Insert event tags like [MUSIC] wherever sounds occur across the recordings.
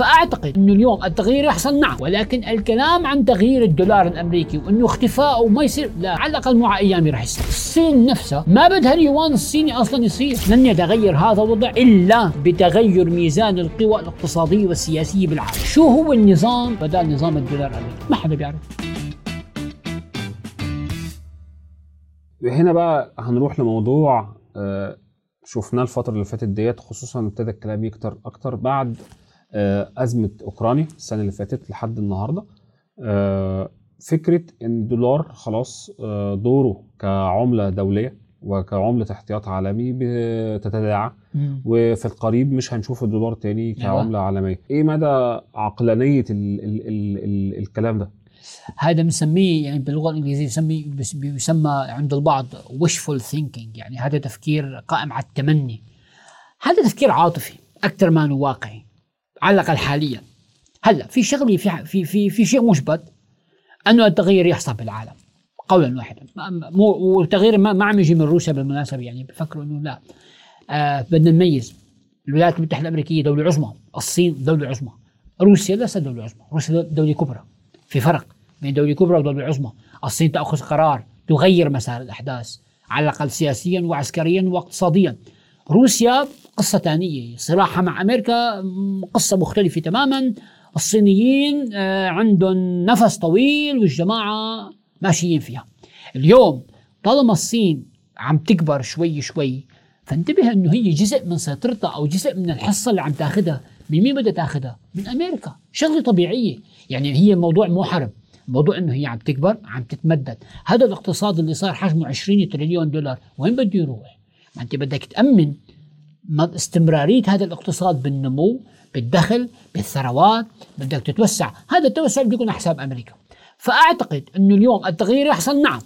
فأعتقد إنه اليوم التغيير يحصل نعم ولكن الكلام عن تغيير الدولار الأمريكي وإنه اختفاء وما يصير لا على الأقل مع أيامي راح يصير. الصين نفسها ما بدها اليوان الصيني أصلا يصير. لن يتغير هذا الوضع إلا بتغير ميزان القوى الاقتصادية والسياسية بالعالم. شو هو النظام بدل نظام الدولار الأمريكي؟ ما حدا بيعرف. هنا بقى هنروح لموضوع آه، شفناه الفترة اللي فاتت ديت خصوصا ابتدى الكلام يكتر أكتر بعد آه، أزمة أوكرانيا السنة اللي فاتت لحد النهاردة. آه، فكرة إن الدولار خلاص دوره كعملة دولية وكعملة احتياط عالمي بتتداعى. وفي القريب مش هنشوف الدولار تاني أيوة. كعملة عالمية. إيه مدى عقلانية ال ال ال ال الكلام ده؟ هذا بنسميه يعني باللغة الإنجليزية بيسمي بيسمى عند البعض wishful thinking يعني هذا تفكير قائم على التمني. هذا تفكير عاطفي أكثر ما إنه واقعي. على الاقل حاليا هلا في شغله في في في في شيء مثبت أنه التغيير يحصل بالعالم قولا واحدا. مو والتغيير ما, ما عم يجي من روسيا بالمناسبة يعني بفكروا إنه لا. آه بدنا نميز الولايات المتحدة الأمريكية دولة عظمى الصين دولة عظمى روسيا ليست دولة عظمى روسيا دولة كبرى. في فرق بين دولة كبرى ودولة عظمى. الصين تأخذ قرار تغير مسار الأحداث على الأقل سياسيا وعسكريا واقتصاديا. روسيا قصة ثانية صراعها مع أمريكا قصة مختلفة تماما. الصينيين آه، عندهم نفس طويل والجماعة ماشيين فيها. اليوم طالما الصين عم تكبر شوي شوي فانتبه إنه هي جزء من سيطرتها أو جزء من الحصة اللي عم تاخذها من مين بدها تاخذها؟ من أمريكا، شغلة طبيعية، يعني هي موضوع مو حرب، موضوع إنه هي عم تكبر عم تتمدد. هذا الاقتصاد اللي صار حجمه 20 تريليون دولار. وين بده يروح؟ ما أنت بدك تأمن استمراريه هذا الاقتصاد بالنمو بالدخل بالثروات بدك تتوسع. هذا التوسع بده يكون على حساب أمريكا. فأعتقد إنه اليوم التغيير يحصل نعم.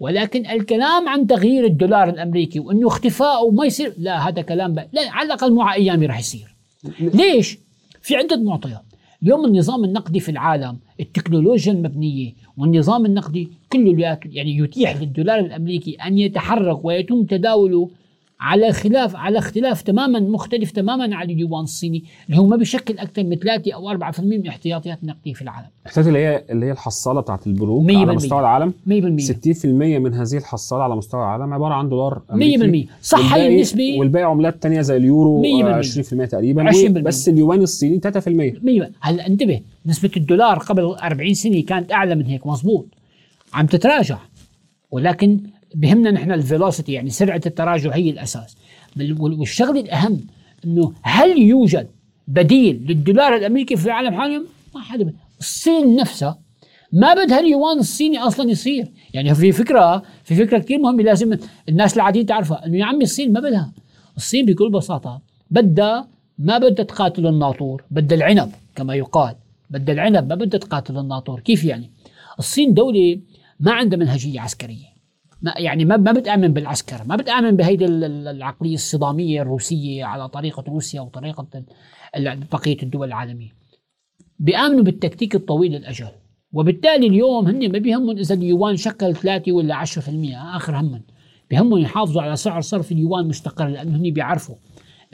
ولكن الكلام عن تغيير الدولار الأمريكي وإنه اختفاء وما يصير لا هذا كلام لا على الأقل مع أيامي راح يصير. ليش؟ في عدة معطيات. اليوم النظام النقدي في العالم التكنولوجيا المبنية والنظام النقدي كله يعني يتيح للدولار الأمريكي أن يتحرك ويتم تداوله على خلاف على اختلاف تماما مختلف تماما عن اليوان الصيني. اللي هو ما بيشكل أكثر من 3 أو 4% من احتياطيات النقديه في العالم. احتياطات اللي هي اللي هي الحصالة بتاعت البنوك على مستوى العالم. 100% 60% من هذه الحصالة على مستوى العالم عبارة عن دولار أمريكي. 100% صح هي النسبة والباقي عملات ثانية زي اليورو 20% تقريبا. 20% بس اليوان الصيني 3% 100% هلا انتبه نسبة الدولار قبل 40 سنة كانت أعلى من هيك مزبوط. عم تتراجع. ولكن بهمنا نحن الفيلوسيتي يعني سرعة التراجع هي الأساس. والشغلة الأهم إنه هل يوجد بديل للدولار الأمريكي في العالم حاليا؟ ما حدا الصين نفسها ما بدها اليوان الصيني أصلا يصير. يعني في فكرة في فكرة كثير مهمة لازم الناس العاديين تعرفها إنه يا عمي الصين ما بدها. الصين بكل بساطة بدها ما بدها تقاتل الناطور بدها العنب كما يقال. بدها العنب ما بدها تقاتل الناطور. كيف يعني؟ الصين دولة ما عندها منهجية عسكرية. ما يعني ما ما بتآمن بالعسكر ما بتآمن بهيدي العقلية الصدامية الروسية على طريقة روسيا وطريقة بقية الدول العالمية. بيآمنوا بالتكتيك الطويل الأجل وبالتالي اليوم هن ما بيهمهم إذا اليوان شكل 3 ولا 10% آخر همهم. بيهمهم يحافظوا على سعر صرف اليوان مستقر لأنه هن بيعرفوا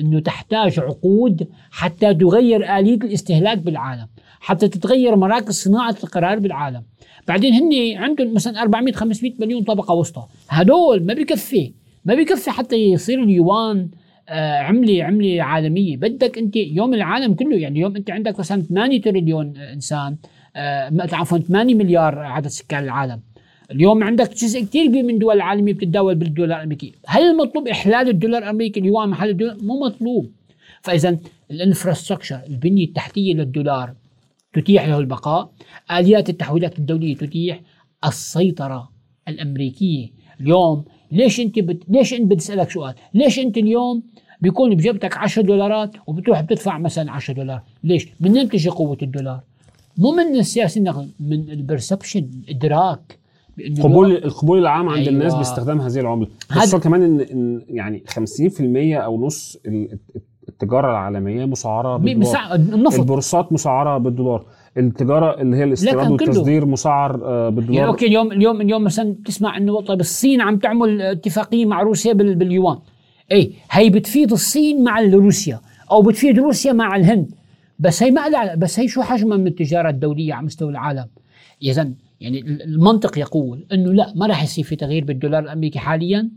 أنه تحتاج عقود حتى تغير آلية الاستهلاك بالعالم. حتى تتغير مراكز صناعة القرار بالعالم. بعدين هن عندهم مثلا 400 500 مليون طبقة وسطى. هدول ما بكفي ما بكفي حتى يصير اليوان آه عملة عملة عالمية. بدك أنت يوم العالم كله يعني يوم أنت عندك مثلا 8 تريليون إنسان آه عفوا 8 مليار عدد سكان العالم. اليوم عندك جزء كثير كبير من الدول العالمية بتتداول بالدولار الامريكي هل المطلوب إحلال الدولار الأمريكي اليوان محل الدولار؟ مو مطلوب. فاذا الإنفراستراكشر البنية التحتية للدولار تتيح له البقاء. آليات التحويلات الدولية تتيح. السيطرة الأمريكية. اليوم ليش أنت بت... ليش أنت بتسألك سؤال؟ ليش أنت اليوم بيكون بجيبتك 10 دولارات وبتروح بتدفع مثلا 10 دولار؟ ليش؟ منين تجي قوة الدولار؟ مو من السياسة النقد من ال perception الإدراك. قبول القبول العام عند أيوة. الناس باستخدام هذه العملة. خصوصا كمان ان إن يعني 50% أو نص التجارة العالمية مسعرة بالدولار. النفط. البورصات مسعرة بالدولار. التجارة اللي هي الاستيراد والتصدير مسعر آه، بالدولار. يعني okay اليوم اليوم اليوم مثلا تسمع إنه طيب الصين عم تعمل اتفاقية مع روسيا باليوان. اي هي بتفيد الصين مع روسيا أو بتفيد روسيا مع الهند. بس هي ما لها بس هي شو حجمها من التجاره الدولية على مستوى العالم؟ اذا يعني المنطق يقول إنه لا ما راح يصير في تغيير بالدولار الأمريكي حاليا.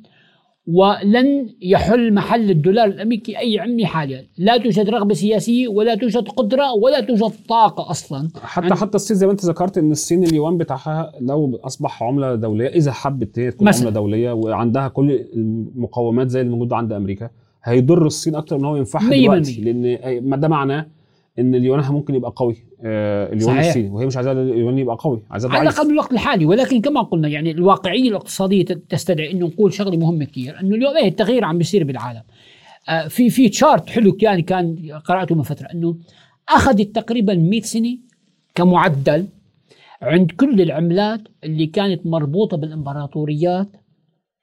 ولن يحل محل الدولار الأمريكي أي عمله حاليا، لا توجد رغبة سياسية ولا توجد قدرة ولا توجد طاقة أصلا حتى حتى الصين زي ما انت ذكرت إن الصين اليوان بتاعها لو أصبح عملة دولية إذا حبت هي تكون. عملة دولية وعندها كل المقومات زي اللي موجودة عند أمريكا هيضر الصين أكتر من هو ينفعها دلوقتي. لأن ما ده معناه إن اليوانها ممكن يبقى قوي. آه اليوان صحيح. الصيني. وهي مش عايزاه اليوان يبقى قوي عايزاه على الأقل بالوقت الحالي. ولكن كما قلنا يعني الواقعية الاقتصادية تستدعي إنه نقول شغلة مهمة كثير. إنه اليوم إيه التغيير عم بيصير بالعالم. آه في في تشارت حلو كان كان قرأته من فترة. إنه أخذت تقريبا 100 سنة كمعدل عند كل العملات اللي كانت مربوطة بالإمبراطوريات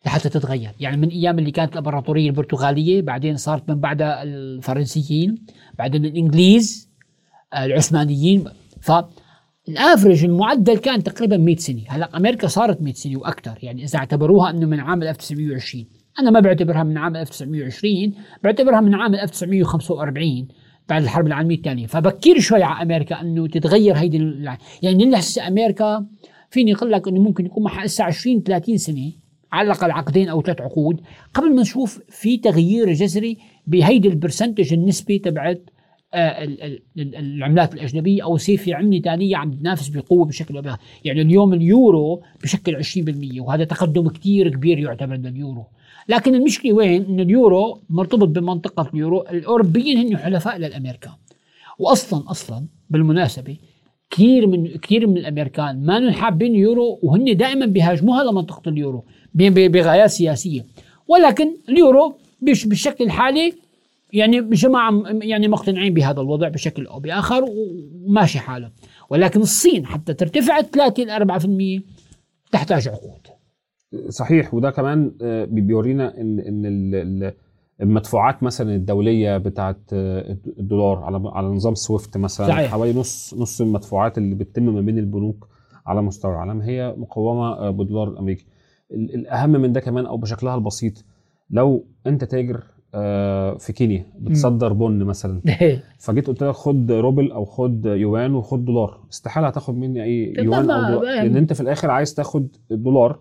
لحتى تتغير. يعني من أيام اللي كانت الإمبراطورية البرتغالية بعدين صارت من بعدها الفرنسيين بعدين الإنجليز آه، العثمانيين. فالافرج المعدل كان تقريبا 100 سنة. هلأ أمريكا صارت 100 سنة وأكثر يعني إذا اعتبروها إنه من عام 1920 أنا ما بعتبرها من عام 1920 بعتبرها من عام 1945 بعد الحرب العالمية الثانية. فبكير شوي على أمريكا إنه تتغير هيدي يعني لسه أمريكا فيني أقول لك إنه ممكن يكون هسه 20 30 سنة. على الأقل عقدين أو ثلاث عقود قبل ما نشوف في تغيير جذري بهيدي ال percentage النسبي تبعت آه، ال- ال- ال- العملات الأجنبية أو يصير في عمله ثانية عم تنافس بقوة بشكل أو بآخر. يعني اليوم اليورو بشكل 20% وهذا تقدم كثير كبير يعتبر لليورو لكن المشكلة وين؟ إن اليورو مرتبط بمنطقة اليورو الأوروبيين هن حلفاء للامريكان واصلا أصلا بالمناسبة كثير من كثير من الأمريكان ما حابين اليورو وهن دائما بيهاجموها لمنطقة اليورو بغايات سياسية. ولكن اليورو بالشكل الحالي يعني جماعة يعني مقتنعين بهذا الوضع بشكل أو بآخر وماشي حاله. ولكن الصين حتى ترتفع 3 ل 4% تحتاج عقود. صحيح وده كمان آه، بي- بيورينا ان إن المدفوعات مثلا الدولية بتاعت آه، الدولار على على نظام سويفت مثلا صحيح. حوالي نص نص المدفوعات اللي بتتم ما بين البنوك على مستوى العالم هي مقومة آه، بالدولار الامريكي ال- الأهم من ده كمان أو بشكلها البسيط لو أنت تاجر آه، في كينيا بتصدر بن مثلا [LAUGHS] فجيت قلت لك خد روبل أو خد يوان وخد دولار. استحالة هتاخد مني أي يوان أو دولار. لأن أنت في الآخر عايز تاخد الدولار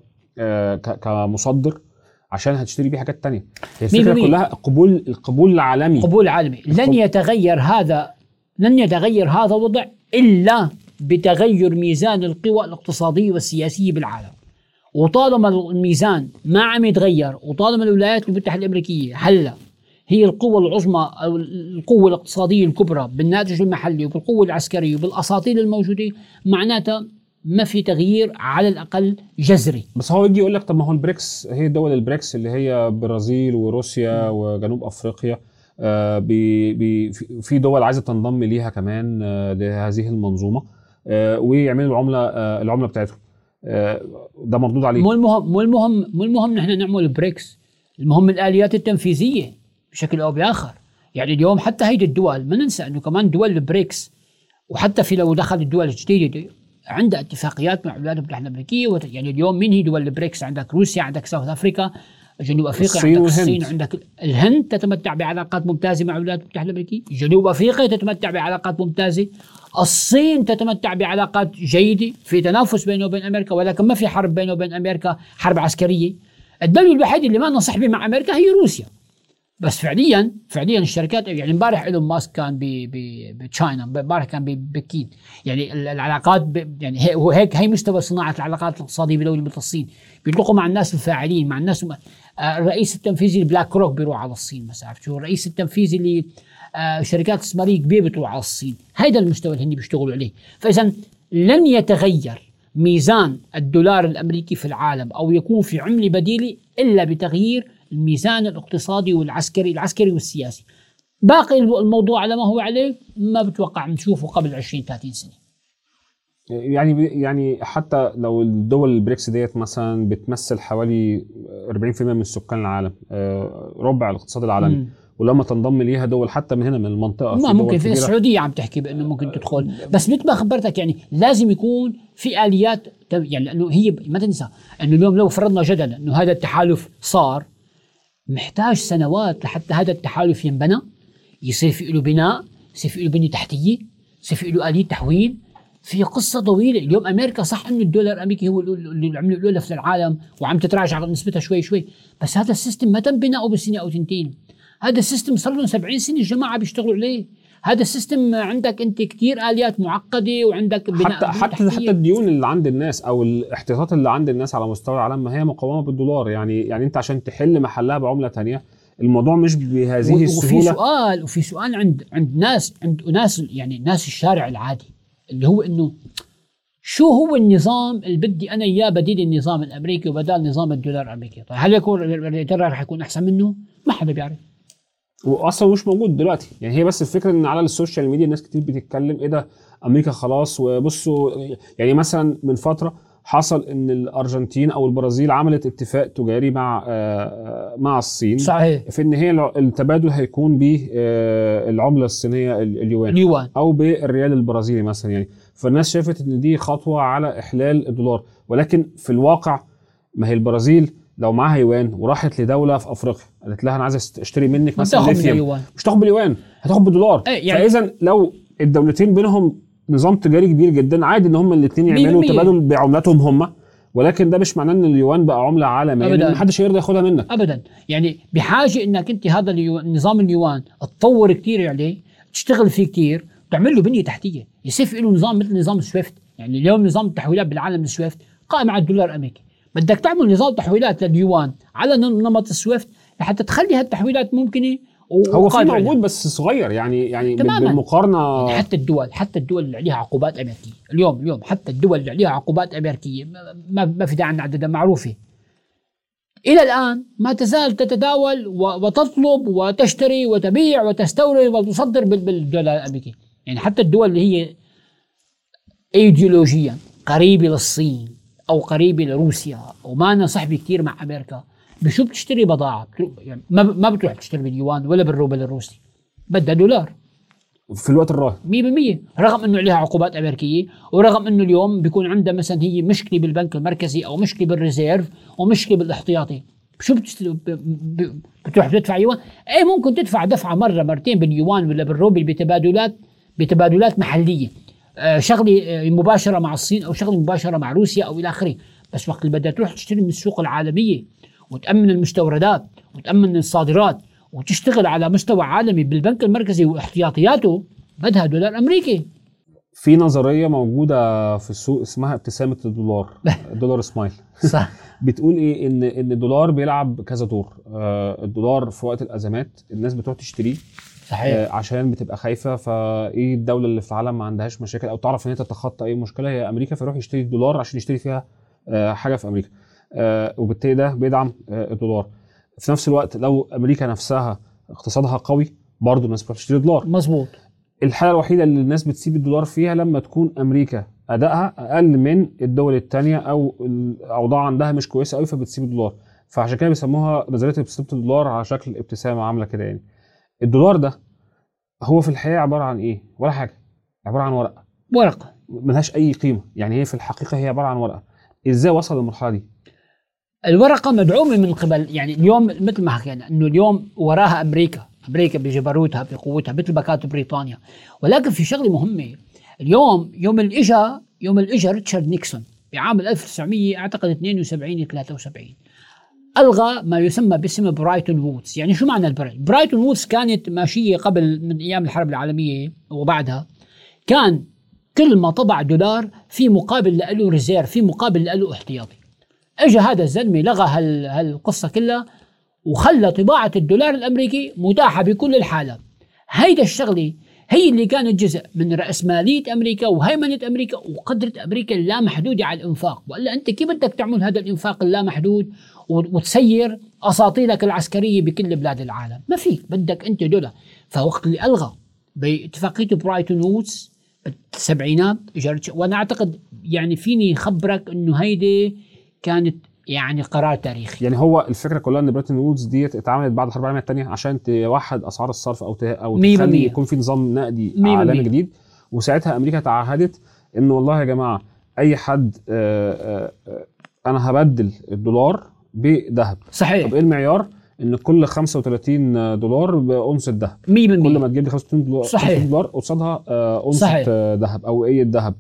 كمصدر. عشان هتشتري بيه حاجات تانية. هي الفكرة بالمية. كلها القبول القبول العالمي. قبول عالمي. لن يتغير هذا لن يتغير هذا الوضع إلا بتغير ميزان القوى الاقتصادية والسياسية بالعالم. وطالما الميزان ما عم يتغير وطالما الولايات المتحدة الأمريكية هلأ هي القوة العظمى أو القوة الاقتصادية الكبرى بالناتج المحلي وبالقوة العسكرية وبالأساطيل الموجودة معناتها ما في تغيير على الأقل جذري. بس هو يجي يقول لك طب ما هو البريكس هي دول البريكس اللي هي برازيل وروسيا وجنوب أفريقيا. آه، بي بي في- دول عايزة تنضم ليها كمان آه، لهذه المنظومة. آه، ويعملوا العملة آه، العملة بتاعتهم. آه، ده مردود عليه مو المهم مو المهم مو المهم نحن نعمل بريكس المهم الآليات التنفيذية بشكل أو بآخر. يعني اليوم حتى هيدي الدول ما ننسى إنه كمان دول البريكس وحتى في لو دخل الدول الجديده دي عندها اتفاقيات مع الولايات المتحده الأمريكية وت- يعني اليوم مين هي دول البريكس؟ عندك روسيا عندك South Africa جنوب أفريقيا الصين عندك والهند. الصين عندك الهند تتمتع بعلاقات ممتازة مع الولايات المتحده الأمريكية جنوب أفريقيا تتمتع بعلاقات ممتازة الصين تتمتع بعلاقات جيدة في تنافس بينه وبين أمريكا ولكن ما في حرب بينه وبين أمريكا حرب عسكرية. الدولة الوحيدة اللي مانها صحبة مع أمريكا هي روسيا. بس فعليا فعليا الشركات يعني امبارح إيلون ماسك كان بتشاينا امبارح كان ببكين يعني ال- العلاقات يعني هي- هو هيك هي مستوى صناعة العلاقات الاقتصادية بدولة مثل الصين بيلتقوا مع الناس الفاعلين مع الناس آه، الرئيس التنفيذي لبلاك روك بيروح على الصين مثلا عرفت شو؟ الرئيس التنفيذي لشركات استثمارية كبيرة بتروح على الصين. هذا المستوى اللي هن بيشتغلوا عليه. فاذا لن يتغير ميزان الدولار الأمريكي في العالم أو يكون في عملة بديلة إلا بتغيير الميزان الاقتصادي والعسكري العسكري والسياسي باقي الموضوع على ما هو عليه ما بتوقع نشوفه قبل 20 30 سنة يعني يعني حتى لو الدول البريكس ديت مثلا بتمثل حوالي 40% من سكان العالم آه، ربع الاقتصاد العالمي مم. ولما تنضم ليها دول حتى من هنا من المنطقة ما دول ممكن في. السعودية عم تحكي بأنه ممكن تدخل بس مثل ما خبرتك يعني لازم يكون في آليات يعني لأنه هي ما تنسى أنه اليوم لو فرضنا جدلا إنه هذا التحالف صار محتاج سنوات لحتى هذا التحالف ينبنى. يصير في له بناء يصير في له بنيه تحتية يصير في له اليه تحويل. في قصة طويلة اليوم أمريكا صح إنه الدولار الأمريكي هو اللي العمله الاولى في العالم وعم تتراجع نسبتها شوي شوي. بس هذا ال system ما تم بناؤه بسنه أو تنتين. هذا ال system صار لهم 70 سنة الجماعة بيشتغلوا عليه. هذا ال system عندك انت كثير آليات معقدة وعندك بناء حتى حتى حتى الديون اللي عند الناس أو الاحتياطات اللي عند الناس على مستوى العالم ما هي مقومة بالدولار. يعني يعني انت عشان تحل محلها بعملة ثانية الموضوع مش بهذه السهوله وفي سؤال وفي سؤال عند عند ناس عند ناس يعني ناس الشارع العادي اللي هو إنه شو هو النظام اللي بدي أنا إياه بديل النظام الأمريكي وبدال نظام الدولار الأمريكي؟ طيب هل يكون الدولار رح يكون أحسن منه؟ ما حدا بيعرف. واصلا مش موجود دلوقتي. يعني هي بس الفكرة إن على ال social media ناس كتير بتتكلم إيه ده أمريكا خلاص وبصوا يعني مثلا من فترة حصل إن الأرجنتين أو البرازيل عملت اتفاق تجاري مع آه، مع الصين صحيح. في إن هي التبادل هيكون بالعمله آه، الصينية اليوان اليوان. أو بالريال البرازيلي مثلا. يعني فالناس شافت إن دي خطوة على إحلال الدولار. ولكن في الواقع ما هي البرازيل لو معاها يوان وراحت لدولة في أفريقيا قالت لها أنا عايز أشتري منك مثلا ليثيوم مش تاخد باليوان هتاخد بالدولار. إيه يعني فاذا لو الدولتين بينهم نظام تجاري كبير جدا عادي إن هم الاثنين يعملوا تبادل بعملاتهم هم ولكن ده مش معناه إن اليوان بقى عملة عالمية ابدا. محدش يقدر ياخدها منك. ابدا. يعني بحاجة إنك أنت هذا نظام اليوان تطور كثير عليه تشتغل فيه كثير تعمل له بنية تحتية. يصير في له نظام مثل نظام سويفت. يعني اليوم نظام التحويلات بالعالم السويفت قائم على الدولار الامريكي بدك تعمل نظام تحويلات لليوان على نمط السويفت لحتى تخلي هالتحويلات ممكنه هو في موجود بس صغير يعني يعني تماما. بالمقارنه حتى الدول حتى الدول اللي عليها عقوبات أمريكية. اليوم اليوم حتى الدول اللي عليها عقوبات أمريكية ما, ما في داعي نعددها معروفة. إلى الآن ما تزال تتداول وتطلب وتشتري وتبيع وتستورد وتصدر بالدولار الامريكي يعني حتى الدول اللي هي ايديولوجيا قريبة للصين أو قريبه لروسيا. وما صحبه كثير مع أمريكا. بشو بتشتري بضاعة. يعني ما ما بتروح تشتري باليوان ولا بالروبل الروسي. بدها دولار. في الوقت الراهن. 100% رغم إنه عليها عقوبات أمريكية ورغم إنه اليوم بيكون عندها مثلا هي مشكلة بالبنك المركزي أو مشكلة بال reserve ومشكله بالاحتياطي. شو بتشتري بتروح بتدفع يوان. اي ممكن تدفع دفعة مرة مرتين باليوان ولا بالروبل بتبادلات بتبادلات محلية. آه شغله آه، مباشرة مع الصين أو شغله مباشرة مع روسيا أو إلى آخره. بس وقت اللي بدها تروح تشتري من السوق العالمية وتأمن المستوردات وتأمن الصادرات وتشتغل على مستوى عالمي بالبنك المركزي واحتياطياته بدها دولار أمريكي. في نظرية موجودة في السوق اسمها ابتسامة الدولار [LAUGHS] دولار سمايل. صح. [LAUGHS] بتقول إيه؟ إن إن الدولار بيلعب كذا دور. آه الدولار في وقت الأزمات الناس بتروح تشتريه صحيح. آه عشان بتبقى خايفة فإيه الدولة اللي في العالم ما عندهاش مشاكل أو تعرف إن هي تتخطى أي مشكلة؟ هي أمريكا فيروح يشتري الدولار عشان يشتري فيها آه حاجة في أمريكا. آه، وبالتالي ده بيدعم الدولار. في نفس الوقت لو أمريكا نفسها اقتصادها قوي برضه الناس بتشتري دولار مظبوط. الحالة الوحيدة اللي الناس بتسيب الدولار فيها لما تكون أمريكا أدائها أقل من الدول الثانية أو الأوضاع عندها مش كويسة قوي فبتسيب الدولار. فعشان كده بيسموها نظرية ابتسامه الدولار على شكل ابتسامة عاملة كده يعني. الدولار ده هو في الحقيقة عبارة عن إيه؟ ولا حاجة عبارة عن ورقة. ورقة. ملهاش أي قيمة يعني هي في الحقيقة هي عبارة عن ورقة. إزاي وصل للمرحلة دي؟ الورقة مدعومة من قبل يعني اليوم مثل ما حكينا إنه اليوم وراها أمريكا أمريكا بجبروتها بقوتها مثل ما كانت بريطانيا. ولكن في شغلة مهمة اليوم يوم الإجا يوم الإجا ريتشارد نيكسون بعام 1900 أعتقد 72 73 ألغى ما يسمى باسم بريتون وودز. يعني شو معنى البريتون بريتون وودز كانت ماشية قبل من أيام الحرب العالمية وبعدها. كان كل ما طبع دولار في مقابل له reserve في مقابل له احتياطي. اجى هذا الزلمة لغى هالقصة كلها وخلى طباعة الدولار الأمريكي متاحة بكل الحالات. هيدا الشغلة هي اللي كانت جزء من رأسمالية أمريكا وهيمنة أمريكا وقدرة أمريكا اللامحدودة على الإنفاق. وإلا أنت كيف بدك تعمل هذا الإنفاق اللامحدود وتسير أساطيلك العسكرية بكل بلاد العالم؟ ما فيك. بدك أنت دولار. فوقت اللي ألغى باتفاقية بريتون وودز بالسبعينات وأنا أعتقد يعني فيني خبرك إنه هيدي كانت يعني قرار تاريخي. يعني هو الفكرة كلها إن بريتون وودز ديت اتعملت بعد الحرب العالمية الثانية عشان توحد أسعار الصرف أو أو تخلي يكون في نظام نقدي عالمي جديد. وساعتها أمريكا تعهدت إن والله يا جماعة أي حد آآ آه، آآ آه، آه، أنا هبدل الدولار بذهب. صحيح. طب إيه المعيار؟ إن كل 35 دولار بأونصة ذهب. 100% كل ما تجيب لي 35 دولار صحيح. 35 دولار قصادها أونصة ذهب أو إيه ذهب.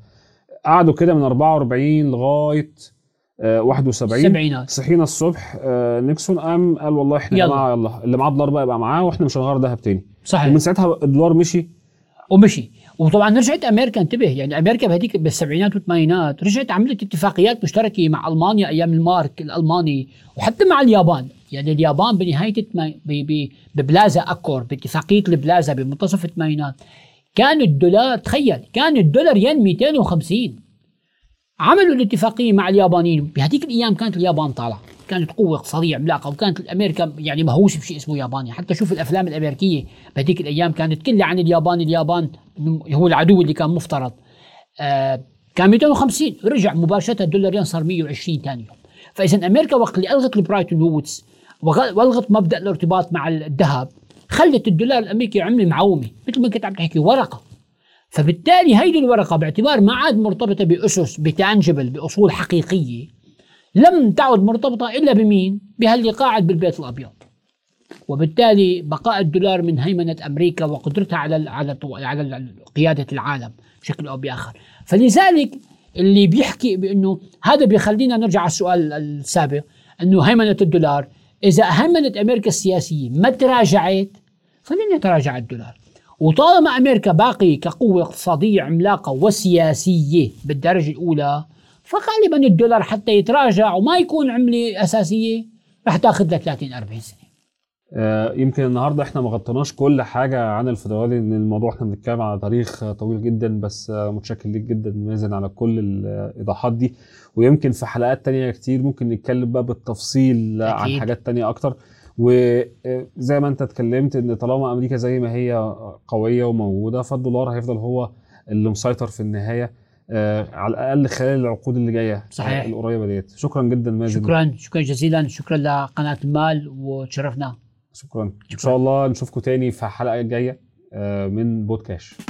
قعدوا كده من 44 لغاية 71 السبعينات صحينا الصبح آه، نيكسون قام قال والله إحنا يلا. جماعة يلا. اللي معاه دولار بقى يبقى معاه وإحنا مش هنغير ذهب تاني. صحيح. ومن ساعتها الدولار مشي. ومشي. وطبعا رجعت أمريكا انتبه يعني أمريكا بهذيك بالسبعينات والثمانينات رجعت عملت اتفاقيات مشتركة مع ألمانيا أيام المارك الألماني وحتى مع اليابان. يعني اليابان بنهاية ببلازا اكور باتفاقية البلازا بمنتصف الثمانينات. كان الدولار تخيل كان الدولار ين 250 عملوا الاتفاقية مع اليابانيين. بهذيك الأيام كانت اليابان طالعة. كانت قوة اقتصاديه عملاقه وكانت أمريكا يعني مهووسة بشيء اسمه ياباني حتى شوف الأفلام الأمريكية بهذيك الأيام كانت كلها عن اليابان. اليابان هو العدو اللي كان مفترض. آه كان 250 رجع مباشرة الدولار ين صار 120 ثاني يوم. فإذا أمريكا وقت اللي ألغت البرايتون وودز وألغت مبدأ الارتباط مع الذهب خلت الدولار الأمريكي عملة معومة. مثل ما كنت عم تحكي ورقة. فبالتالي هيدي الورقة باعتبار ما عاد مرتبطة بأسس بتانجبل بأصول حقيقية لم تعد مرتبطة إلا بمين؟ بهاللي قاعد بالبيت الأبيض. وبالتالي بقاء الدولار من هيمنة أمريكا وقدرتها على على على قيادة العالم بشكل أو بآخر، فلذلك اللي بيحكي بأنه هذا بيخلينا نرجع على السؤال السابق أنه هيمنة الدولار إذا هيمنة أمريكا السياسية ما تراجعت فلن يتراجع الدولار. وطالما أمريكا باقي كقوة اقتصادية عملاقة وسياسية بالدرجة الأولى فغالبا الدولار حتى يتراجع وما يكون عملة أساسية رح تاخذ لها 30 40 سنة. آه، يمكن النهارده إحنا ما غطيناش كل حاجة عن الفيدرالي لأن الموضوع إحنا بنتكلم على تاريخ طويل جدا بس آه، متشكر ليك جدا مازن على كل الإيضاحات دي. ويمكن في حلقات تانية كتير ممكن نتكلم بقى بالتفصيل عن أكيد. حاجات تانية أكتر. وزي ما انت اتكلمت ان طالما أمريكا زي ما هي قوية وموجودة فالدولار هيفضل هو اللي مسيطر في النهاية آه، على الأقل خلال العقود اللي جاية صحيح. آه، القريبة ديت. شكرا جدا مازن. شكرا شكرا جزيلا. شكرا لقناة المال وتشرفنا. شكرا. إن شاء الله نشوفكم تاني في حلقة جاية آه، من بودكاست